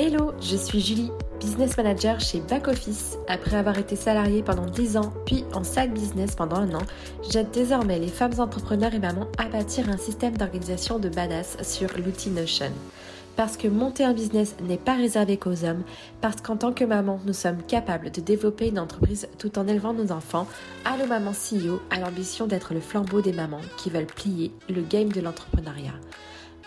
Hello, je suis Julie, business manager chez Back Office. Après avoir été salariée pendant 10 ans, puis en side business pendant un an, j'aide désormais les femmes entrepreneurs et mamans à bâtir un système d'organisation de badass sur l'outil Notion. Parce que monter un business n'est pas réservé qu'aux hommes, parce qu'en tant que maman, nous sommes capables de développer une entreprise tout en élevant nos enfants, Allo Maman CEO a l'ambition d'être le flambeau des mamans qui veulent plier le game de l'entrepreneuriat.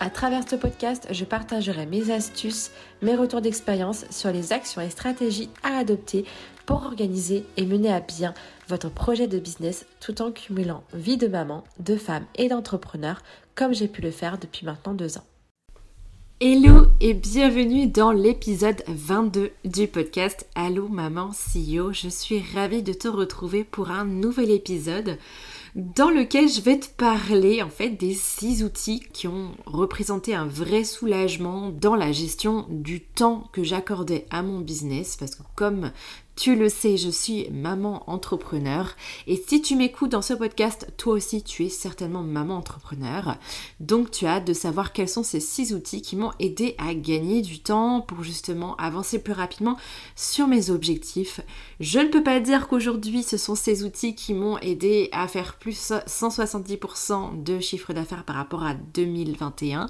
À travers ce podcast, je partagerai mes astuces, mes retours d'expérience sur les actions et stratégies à adopter pour organiser et mener à bien votre projet de business tout en cumulant vie de maman, de femme et d'entrepreneur comme j'ai pu le faire depuis maintenant deux ans. Hello et bienvenue dans l'épisode 22 du podcast Allo Maman CEO. Je suis ravie de te retrouver pour un nouvel épisode dans lequel je vais te parler en fait des six outils qui ont représenté un vrai soulagement dans la gestion du temps que j'accordais à mon business. Parce que comme tu le sais, je suis maman entrepreneur et si tu m'écoutes dans ce podcast, toi aussi tu es certainement maman entrepreneur. Donc tu as hâte de savoir quels sont ces six outils qui m'ont aidé à gagner du temps pour justement avancer plus rapidement sur mes objectifs. Je ne peux pas dire qu'aujourd'hui ce sont ces outils qui m'ont aidé à faire plus 170% de chiffre d'affaires par rapport à 2021.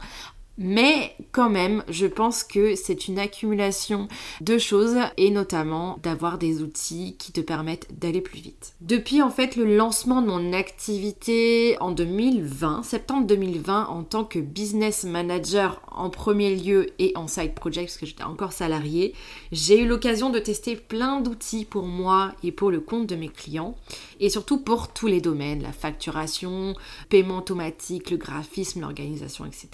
Mais quand même, je pense que c'est une accumulation de choses et notamment d'avoir des outils qui te permettent d'aller plus vite. Depuis en fait le lancement de mon activité en 2020, septembre 2020, en tant que business manager en premier lieu et en side project parce que j'étais encore salariée, j'ai eu l'occasion de tester plein d'outils pour moi et pour le compte de mes clients et surtout pour tous les domaines, la facturation, paiement automatique, le graphisme, l'organisation, etc.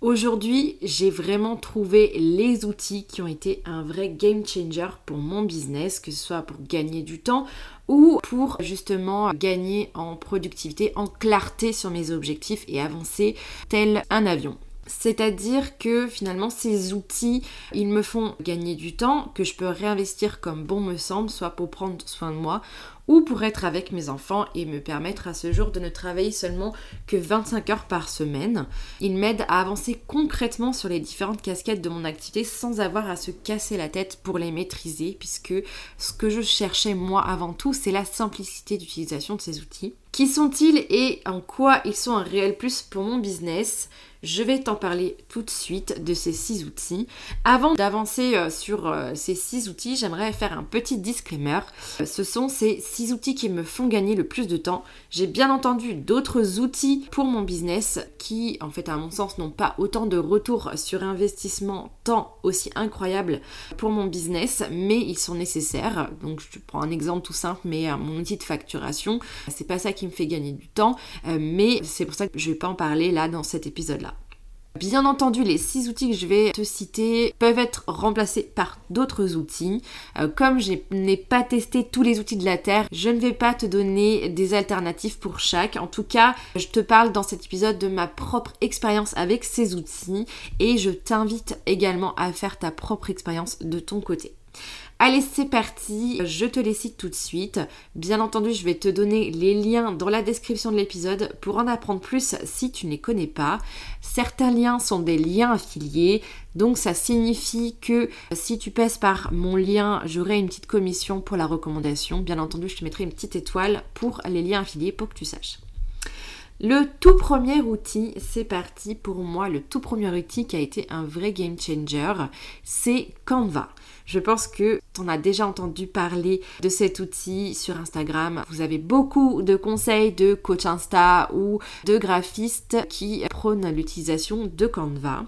Aujourd'hui, j'ai vraiment trouvé les outils qui ont été un vrai game changer pour mon business, que ce soit pour gagner du temps ou pour justement gagner en productivité, en clarté sur mes objectifs et avancer tel un avion. C'est-à-dire que finalement ces outils, ils me font gagner du temps que je peux réinvestir comme bon me semble, soit pour prendre soin de moi ou pour être avec mes enfants et me permettre à ce jour de ne travailler seulement que 25 heures par semaine. Ils m'aident à avancer concrètement sur les différentes casquettes de mon activité sans avoir à se casser la tête pour les maîtriser puisque ce que je cherchais moi avant tout, c'est la simplicité d'utilisation de ces outils. Qui sont-ils et en quoi ils sont un réel plus pour mon business? Je vais t'en parler tout de suite de ces six outils. Avant d'avancer euh, sur euh, ces six outils, j'aimerais faire un petit disclaimer. Euh, ce sont ces six outils qui me font gagner le plus de temps. J'ai bien entendu d'autres outils pour mon business qui, en fait, à mon sens, n'ont pas autant de retour sur investissement tant aussi incroyable pour mon business, mais ils sont nécessaires. Donc, je prends un exemple tout simple, mais mon outil de facturation, c'est pas ça qui me fait gagner du temps, mais c'est pour ça que je vais pas en parler là dans cet épisode-là. Bien entendu, les six outils que je vais te citer peuvent être remplacés par d'autres outils. Euh, comme je n'ai pas testé tous les outils de la Terre, je ne vais pas te donner des alternatives pour chaque. En tout cas, je te parle dans cet épisode de ma propre expérience avec ces outils et je t'invite également à faire ta propre expérience de ton côté. Allez, c'est parti, je te les cite tout de suite. Bien entendu, je vais te donner les liens dans la description de l'épisode pour en apprendre plus si tu ne les connais pas. Certains liens sont des liens affiliés, donc ça signifie que si tu passes par mon lien, j'aurai une petite commission pour la recommandation. Bien entendu, je te mettrai une petite étoile pour les liens affiliés pour que tu saches. Le tout premier outil, c'est parti pour moi, le tout premier outil qui a été un vrai game changer, c'est Canva. Je pense que en as déjà entendu parler de cet outil sur Instagram. Vous avez beaucoup de conseils de coach Insta ou de graphistes qui prônent l'utilisation de Canva.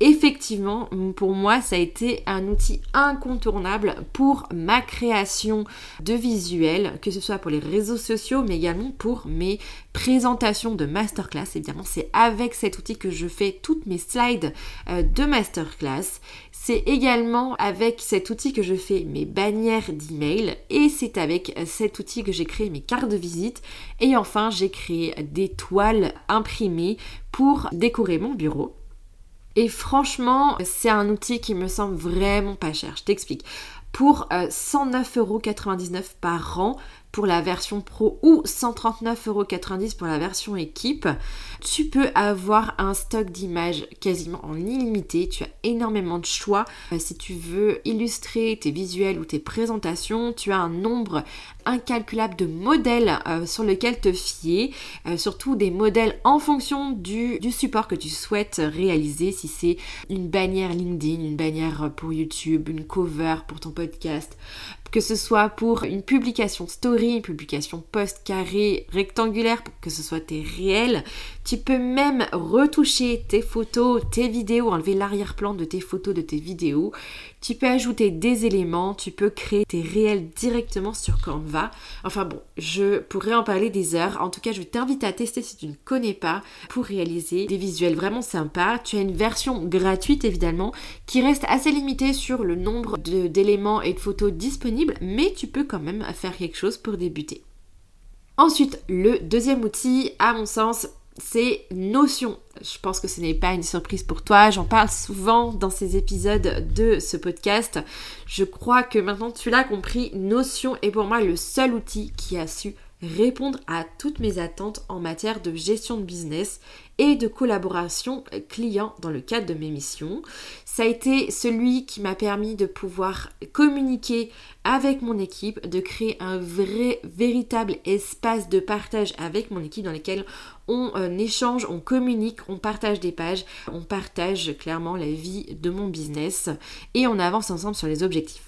Effectivement, pour moi, ça a été un outil incontournable pour ma création de visuels, que ce soit pour les réseaux sociaux, mais également pour mes présentations de masterclass. Évidemment, c'est avec cet outil que je fais toutes mes slides euh, de masterclass. C'est également avec cet outil que je fais mes bannières d'email et c'est avec cet outil que j'ai créé mes cartes de visite et enfin j'ai créé des toiles imprimées pour décorer mon bureau. Et franchement, c'est un outil qui me semble vraiment pas cher. Je t'explique. Pour 109,99€ euh, par an, pour la version pro ou 139,90€ pour la version équipe. Tu peux avoir un stock d'images quasiment en illimité. Tu as énormément de choix. Euh, si tu veux illustrer tes visuels ou tes présentations, tu as un nombre incalculable de modèles euh, sur lesquels te fier, euh, surtout des modèles en fonction du, du support que tu souhaites réaliser, si c'est une bannière LinkedIn, une bannière pour YouTube, une cover pour ton podcast, que ce soit pour une publication story, une publication post carré, rectangulaire, pour que ce soit tes réels. Tu peux même retoucher tes photos, tes vidéos, enlever l'arrière-plan de tes photos, de tes vidéos. Tu peux ajouter des éléments, tu peux créer tes réels directement sur Canva. Enfin bon, je pourrais en parler des heures. En tout cas, je t'invite à tester si tu ne connais pas pour réaliser des visuels vraiment sympas. Tu as une version gratuite évidemment qui reste assez limitée sur le nombre d'éléments et de photos disponibles, mais tu peux quand même faire quelque chose pour débuter. Ensuite, le deuxième outil, à mon sens, c'est Notion. Je pense que ce n'est pas une surprise pour toi, j'en parle souvent dans ces épisodes de ce podcast. Je crois que maintenant tu l'as compris, Notion est pour moi le seul outil qui a su répondre à toutes mes attentes en matière de gestion de business et de collaboration client dans le cadre de mes missions. Ça a été celui qui m'a permis de pouvoir communiquer avec mon équipe, de créer un vrai, véritable espace de partage avec mon équipe dans lequel on euh, échange, on communique, on partage des pages, on partage clairement la vie de mon business et on avance ensemble sur les objectifs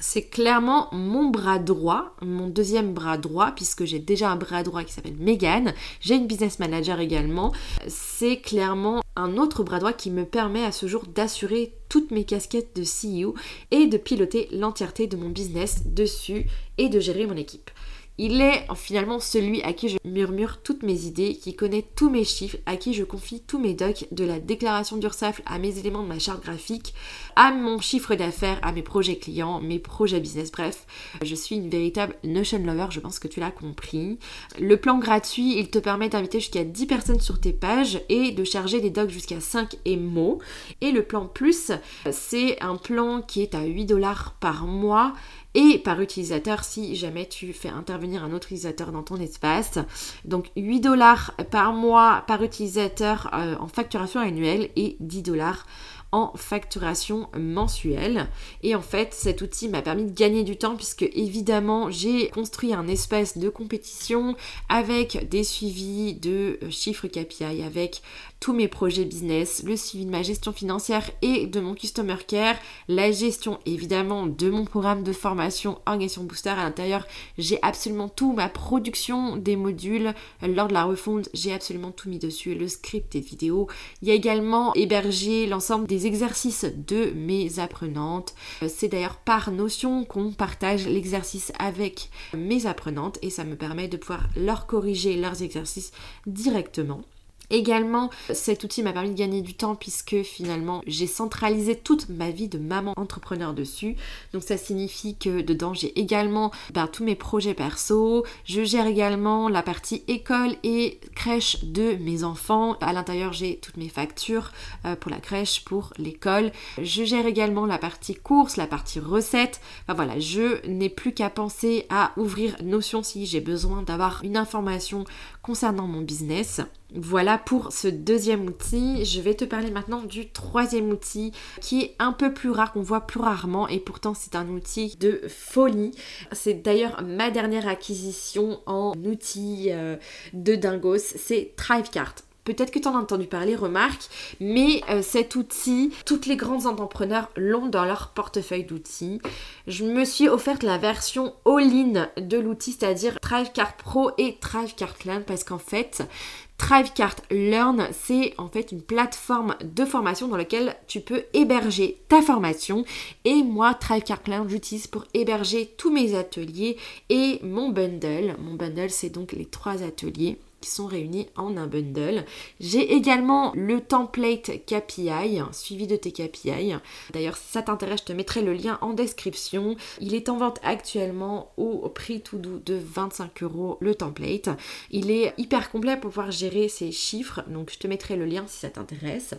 c'est clairement mon bras droit, mon deuxième bras droit, puisque j'ai déjà un bras droit qui s'appelle Megan. J'ai une business manager également. C'est clairement un autre bras droit qui me permet à ce jour d'assurer toutes mes casquettes de CEO et de piloter l'entièreté de mon business dessus et de gérer mon équipe. Il est finalement celui à qui je murmure toutes mes idées, qui connaît tous mes chiffres, à qui je confie tous mes docs, de la déclaration d'URSAF à mes éléments de ma charte graphique, à mon chiffre d'affaires, à mes projets clients, mes projets business, bref. Je suis une véritable Notion lover, je pense que tu l'as compris. Le plan gratuit, il te permet d'inviter jusqu'à 10 personnes sur tes pages et de charger des docs jusqu'à 5 mots. Et le plan plus, c'est un plan qui est à 8 dollars par mois et par utilisateur si jamais tu fais intervenir un autre utilisateur dans ton espace. Donc 8 dollars par mois par utilisateur euh, en facturation annuelle et 10 dollars en facturation mensuelle. Et en fait, cet outil m'a permis de gagner du temps puisque évidemment, j'ai construit un espace de compétition avec des suivis de euh, chiffres KPI, avec tous mes projets business, le suivi de ma gestion financière et de mon customer care, la gestion évidemment de mon programme de formation Organisation Booster à l'intérieur. J'ai absolument tout, ma production des modules lors de la refonte, j'ai absolument tout mis dessus, le script et vidéos. Il y a également hébergé l'ensemble des exercices de mes apprenantes. C'est d'ailleurs par notion qu'on partage l'exercice avec mes apprenantes et ça me permet de pouvoir leur corriger leurs exercices directement. Également, cet outil m'a permis de gagner du temps puisque finalement j'ai centralisé toute ma vie de maman entrepreneur dessus. Donc ça signifie que dedans j'ai également ben, tous mes projets perso. Je gère également la partie école et crèche de mes enfants. À l'intérieur j'ai toutes mes factures euh, pour la crèche, pour l'école. Je gère également la partie course, la partie recette. Enfin voilà, je n'ai plus qu'à penser à ouvrir Notion si j'ai besoin d'avoir une information concernant mon business. Voilà pour ce deuxième outil. Je vais te parler maintenant du troisième outil qui est un peu plus rare, qu'on voit plus rarement et pourtant c'est un outil de folie. C'est d'ailleurs ma dernière acquisition en outil euh, de dingos, c'est Thrivecart. Peut-être que tu en as entendu parler, remarque, mais euh, cet outil, toutes les grandes entrepreneurs l'ont dans leur portefeuille d'outils. Je me suis offerte la version all-in de l'outil, c'est-à-dire Thrivecart Pro et Thrivecart Learn, parce qu'en fait, Thrivecart Learn, c'est en fait une plateforme de formation dans laquelle tu peux héberger ta formation. Et moi, Thrivecart Learn, j'utilise pour héberger tous mes ateliers et mon bundle. Mon bundle, c'est donc les trois ateliers qui sont réunis en un bundle. J'ai également le template KPI, suivi de tes KPI. D'ailleurs, si ça t'intéresse, je te mettrai le lien en description. Il est en vente actuellement au prix tout doux de 25 euros le template. Il est hyper complet pour pouvoir gérer ces chiffres, donc je te mettrai le lien si ça t'intéresse.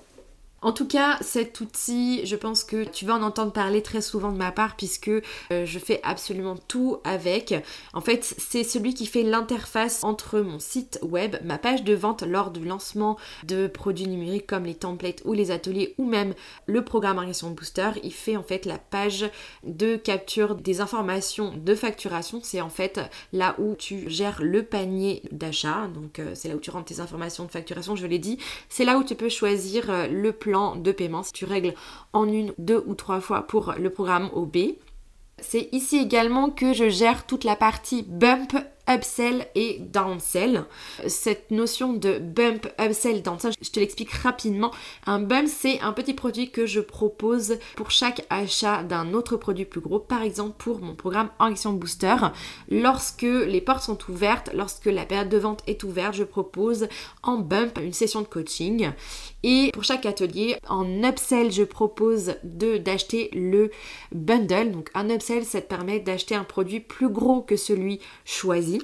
En tout cas, cet outil, je pense que tu vas en entendre parler très souvent de ma part puisque euh, je fais absolument tout avec. En fait, c'est celui qui fait l'interface entre mon site web, ma page de vente lors du lancement de produits numériques comme les templates ou les ateliers ou même le programme Organisation Booster. Il fait en fait la page de capture des informations de facturation. C'est en fait là où tu gères le panier d'achat. Donc euh, c'est là où tu rentres tes informations de facturation, je l'ai dit. C'est là où tu peux choisir euh, le plan de paiement si tu règles en une, deux ou trois fois pour le programme OB. C'est ici également que je gère toute la partie bump upsell et downsell. Cette notion de bump, upsell, downsell, je te l'explique rapidement. Un bump, c'est un petit produit que je propose pour chaque achat d'un autre produit plus gros. Par exemple, pour mon programme Action Booster, lorsque les portes sont ouvertes, lorsque la période de vente est ouverte, je propose en bump une session de coaching. Et pour chaque atelier, en upsell, je propose d'acheter le bundle. Donc un upsell, ça te permet d'acheter un produit plus gros que celui choisi.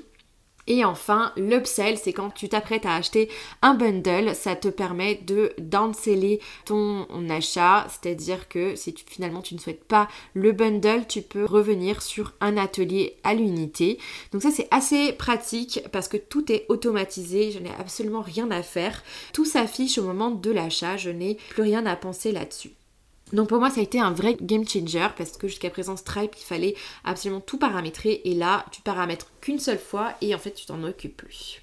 Et enfin, l'upsell, c'est quand tu t'apprêtes à acheter un bundle, ça te permet de downseller ton achat, c'est-à-dire que si finalement tu ne souhaites pas le bundle, tu peux revenir sur un atelier à l'unité. Donc ça c'est assez pratique parce que tout est automatisé, je n'ai absolument rien à faire. Tout s'affiche au moment de l'achat, je n'ai plus rien à penser là-dessus. Donc pour moi ça a été un vrai game changer parce que jusqu'à présent Stripe il fallait absolument tout paramétrer et là tu paramètres qu'une seule fois et en fait tu t'en occupes plus.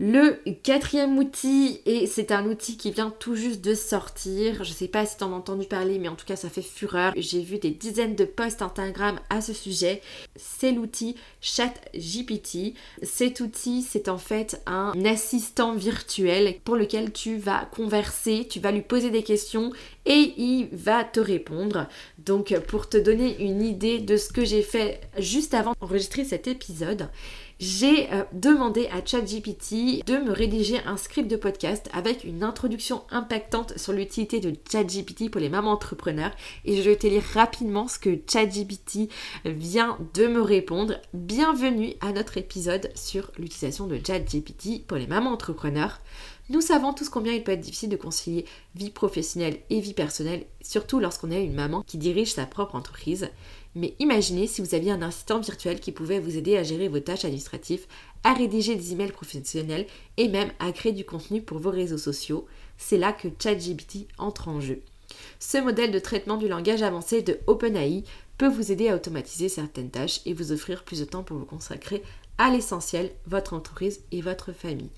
Le quatrième outil, et c'est un outil qui vient tout juste de sortir, je sais pas si t'en as entendu parler, mais en tout cas ça fait fureur. J'ai vu des dizaines de posts Instagram à ce sujet. C'est l'outil ChatGPT. Cet outil, c'est en fait un assistant virtuel pour lequel tu vas converser, tu vas lui poser des questions et il va te répondre. Donc pour te donner une idée de ce que j'ai fait juste avant d'enregistrer cet épisode, j'ai euh, demandé à ChatGPT de me rédiger un script de podcast avec une introduction impactante sur l'utilité de ChatGPT pour les mamans entrepreneurs et je vais te lire rapidement ce que ChatGPT vient de me répondre. Bienvenue à notre épisode sur l'utilisation de ChatGPT pour les mamans entrepreneurs. Nous savons tous combien il peut être difficile de concilier vie professionnelle et vie personnelle, surtout lorsqu'on est une maman qui dirige sa propre entreprise. Mais imaginez si vous aviez un assistant virtuel qui pouvait vous aider à gérer vos tâches administratives, à rédiger des emails professionnels et même à créer du contenu pour vos réseaux sociaux. C'est là que ChatGPT entre en jeu. Ce modèle de traitement du langage avancé de OpenAI peut vous aider à automatiser certaines tâches et vous offrir plus de temps pour vous consacrer à l'essentiel, votre entreprise et votre famille.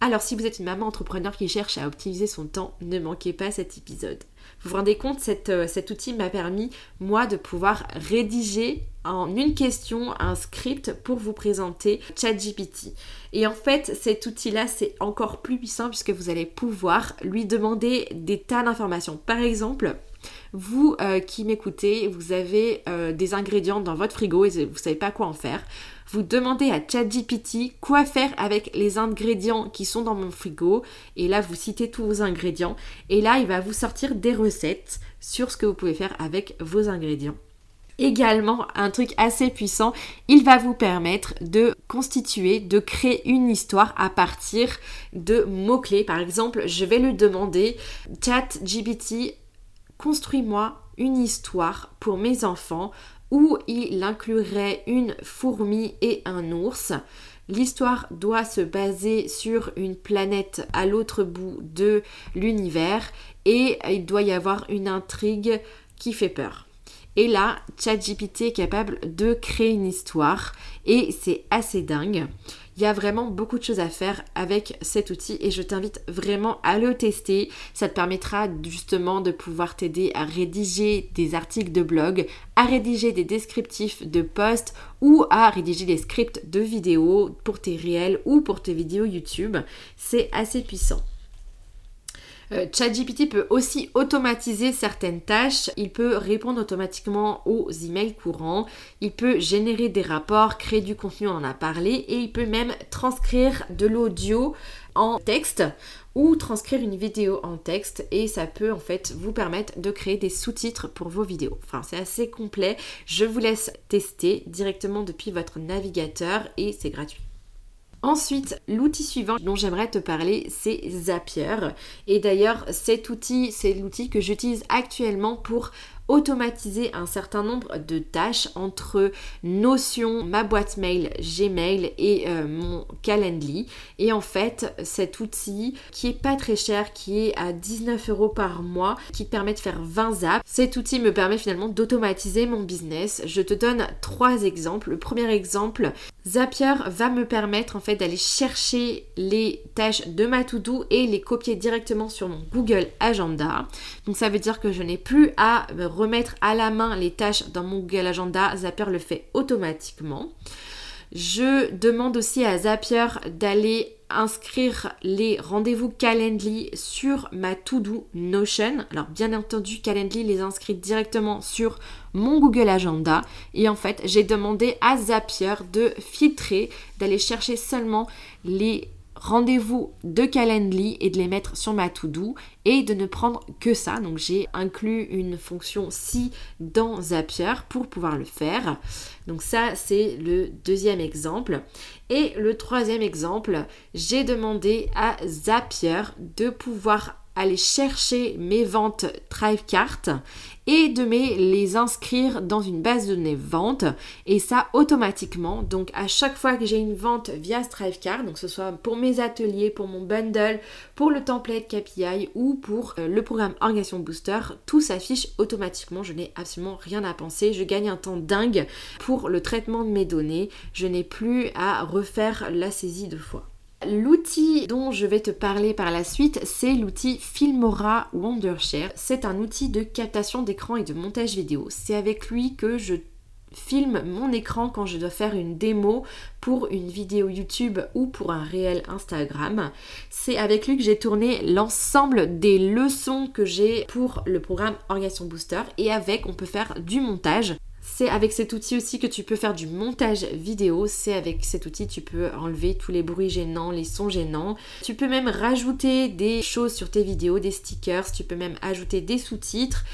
Alors si vous êtes une maman entrepreneur qui cherche à optimiser son temps, ne manquez pas cet épisode. Vous vous rendez compte, euh, cet outil m'a permis, moi, de pouvoir rédiger en une question un script pour vous présenter ChatGPT. Et en fait, cet outil-là, c'est encore plus puissant puisque vous allez pouvoir lui demander des tas d'informations. Par exemple, vous euh, qui m'écoutez, vous avez euh, des ingrédients dans votre frigo et vous ne savez pas quoi en faire. Vous demandez à ChatGPT quoi faire avec les ingrédients qui sont dans mon frigo. Et là, vous citez tous vos ingrédients. Et là, il va vous sortir des recettes sur ce que vous pouvez faire avec vos ingrédients également un truc assez puissant, il va vous permettre de constituer, de créer une histoire à partir de mots-clés. Par exemple, je vais lui demander, ChatGPT, construis-moi une histoire pour mes enfants où il inclurait une fourmi et un ours. L'histoire doit se baser sur une planète à l'autre bout de l'univers et il doit y avoir une intrigue qui fait peur. Et là, ChatGPT est capable de créer une histoire et c'est assez dingue. Il y a vraiment beaucoup de choses à faire avec cet outil et je t'invite vraiment à le tester. Ça te permettra justement de pouvoir t'aider à rédiger des articles de blog, à rédiger des descriptifs de posts ou à rédiger des scripts de vidéos pour tes réels ou pour tes vidéos YouTube. C'est assez puissant. Euh, ChatGPT peut aussi automatiser certaines tâches. Il peut répondre automatiquement aux emails courants. Il peut générer des rapports, créer du contenu, on en a parlé. Et il peut même transcrire de l'audio en texte ou transcrire une vidéo en texte et ça peut en fait vous permettre de créer des sous-titres pour vos vidéos. Enfin, c'est assez complet. Je vous laisse tester directement depuis votre navigateur et c'est gratuit. Ensuite, l'outil suivant dont j'aimerais te parler, c'est Zapier. Et d'ailleurs, cet outil, c'est l'outil que j'utilise actuellement pour automatiser un certain nombre de tâches entre Notion, ma boîte mail Gmail et euh, mon Calendly. Et en fait, cet outil qui est pas très cher, qui est à 19 euros par mois, qui te permet de faire 20 zaps, cet outil me permet finalement d'automatiser mon business. Je te donne trois exemples. Le premier exemple, Zapier va me permettre en fait d'aller chercher les tâches de ma to-do et les copier directement sur mon Google Agenda. Donc ça veut dire que je n'ai plus à remettre à la main les tâches dans mon Google Agenda. Zapier le fait automatiquement. Je demande aussi à Zapier d'aller inscrire les rendez-vous Calendly sur ma to-do Notion. Alors bien entendu, Calendly les inscrit directement sur mon Google Agenda et en fait, j'ai demandé à Zapier de filtrer, d'aller chercher seulement les rendez-vous de Calendly et de les mettre sur ma to-do et de ne prendre que ça. Donc j'ai inclus une fonction si dans Zapier pour pouvoir le faire. Donc ça c'est le deuxième exemple. Et le troisième exemple, j'ai demandé à Zapier de pouvoir aller chercher mes ventes Thrivecart et de les inscrire dans une base de données vente et ça automatiquement. Donc à chaque fois que j'ai une vente via Thrivecart, donc ce soit pour mes ateliers, pour mon bundle, pour le template KPI ou pour euh, le programme Organisation Booster, tout s'affiche automatiquement. Je n'ai absolument rien à penser. Je gagne un temps dingue pour le traitement de mes données. Je n'ai plus à refaire la saisie de fois. L'outil dont je vais te parler par la suite, c'est l'outil Filmora Wondershare. C'est un outil de captation d'écran et de montage vidéo. C'est avec lui que je filme mon écran quand je dois faire une démo pour une vidéo YouTube ou pour un réel Instagram. C'est avec lui que j'ai tourné l'ensemble des leçons que j'ai pour le programme Organisation Booster et avec on peut faire du montage. C'est avec cet outil aussi que tu peux faire du montage vidéo. C'est avec cet outil tu peux enlever tous les bruits gênants, les sons gênants. Tu peux même rajouter des choses sur tes vidéos, des stickers. Tu peux même ajouter des sous-titres.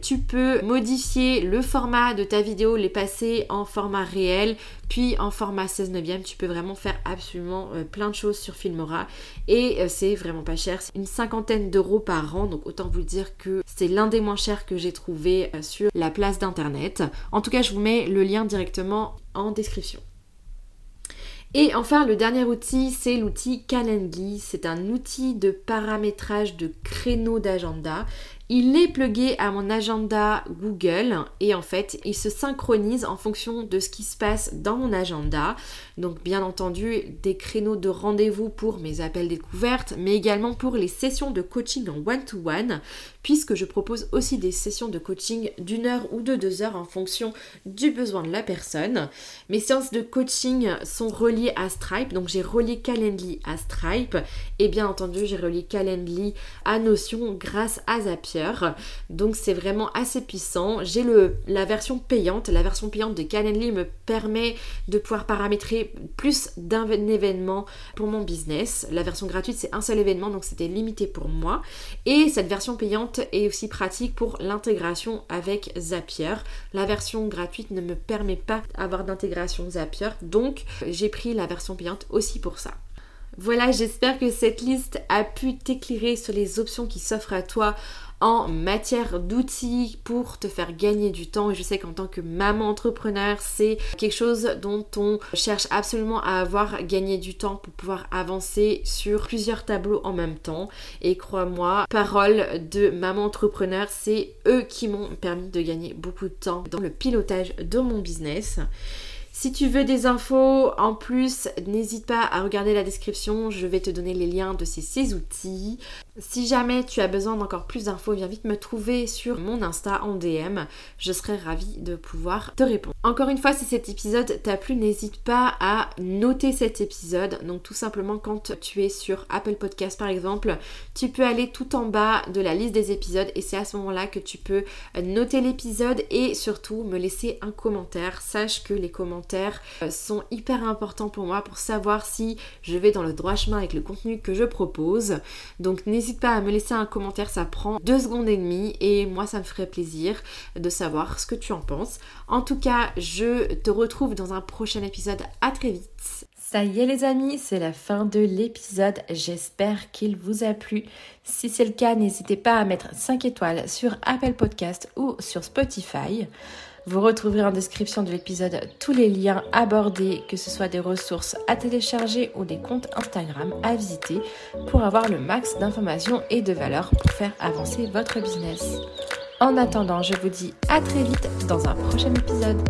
Tu peux modifier le format de ta vidéo, les passer en format réel, puis en format 16 neuvième. Tu peux vraiment faire absolument euh, plein de choses sur Filmora et euh, c'est vraiment pas cher. C'est une cinquantaine d'euros par an, donc autant vous dire que c'est l'un des moins chers que j'ai trouvé euh, sur la place d'internet. En tout cas, je vous mets le lien directement en description. Et enfin, le dernier outil, c'est l'outil Calendly. C'est un outil de paramétrage de créneaux d'agenda il est plugué à mon agenda Google et en fait, il se synchronise en fonction de ce qui se passe dans mon agenda. Donc bien entendu, des créneaux de rendez-vous pour mes appels découvertes, mais également pour les sessions de coaching en one-to-one, puisque je propose aussi des sessions de coaching d'une heure ou de deux heures en fonction du besoin de la personne. Mes séances de coaching sont reliées à Stripe, donc j'ai relié Calendly à Stripe et bien entendu j'ai relié Calendly à Notion grâce à Zapier. Donc c'est vraiment assez puissant. J'ai la version payante. La version payante de Calendly me permet de pouvoir paramétrer plus d'un événement pour mon business. La version gratuite c'est un seul événement donc c'était limité pour moi. Et cette version payante est aussi pratique pour l'intégration avec Zapier. La version gratuite ne me permet pas d'avoir d'intégration Zapier donc j'ai pris la version payante aussi pour ça. Voilà, j'espère que cette liste a pu t'éclairer sur les options qui s'offrent à toi en matière d'outils pour te faire gagner du temps. Et je sais qu'en tant que maman entrepreneur, c'est quelque chose dont on cherche absolument à avoir gagné du temps pour pouvoir avancer sur plusieurs tableaux en même temps. Et crois-moi, parole de maman entrepreneur, c'est eux qui m'ont permis de gagner beaucoup de temps dans le pilotage de mon business. Si tu veux des infos en plus, n'hésite pas à regarder la description, je vais te donner les liens de ces, ces outils. Si jamais tu as besoin d'encore plus d'infos, viens vite me trouver sur mon Insta en DM. Je serai ravie de pouvoir te répondre. Encore une fois, si cet épisode t'a plu, n'hésite pas à noter cet épisode. Donc tout simplement quand tu es sur Apple Podcast par exemple, tu peux aller tout en bas de la liste des épisodes et c'est à ce moment-là que tu peux noter l'épisode et surtout me laisser un commentaire. Sache que les commentaires euh, sont hyper importants pour moi pour savoir si je vais dans le droit chemin avec le contenu que je propose. Donc n'hésite N'hésite pas à me laisser un commentaire, ça prend deux secondes et demie et moi ça me ferait plaisir de savoir ce que tu en penses. En tout cas, je te retrouve dans un prochain épisode. À très vite. Ça y est les amis, c'est la fin de l'épisode. J'espère qu'il vous a plu. Si c'est le cas, n'hésitez pas à mettre 5 étoiles sur Apple Podcast ou sur Spotify. Vous retrouverez en description de l'épisode tous les liens abordés, que ce soit des ressources à télécharger ou des comptes Instagram à visiter pour avoir le max d'informations et de valeur pour faire avancer votre business. En attendant, je vous dis à très vite dans un prochain épisode.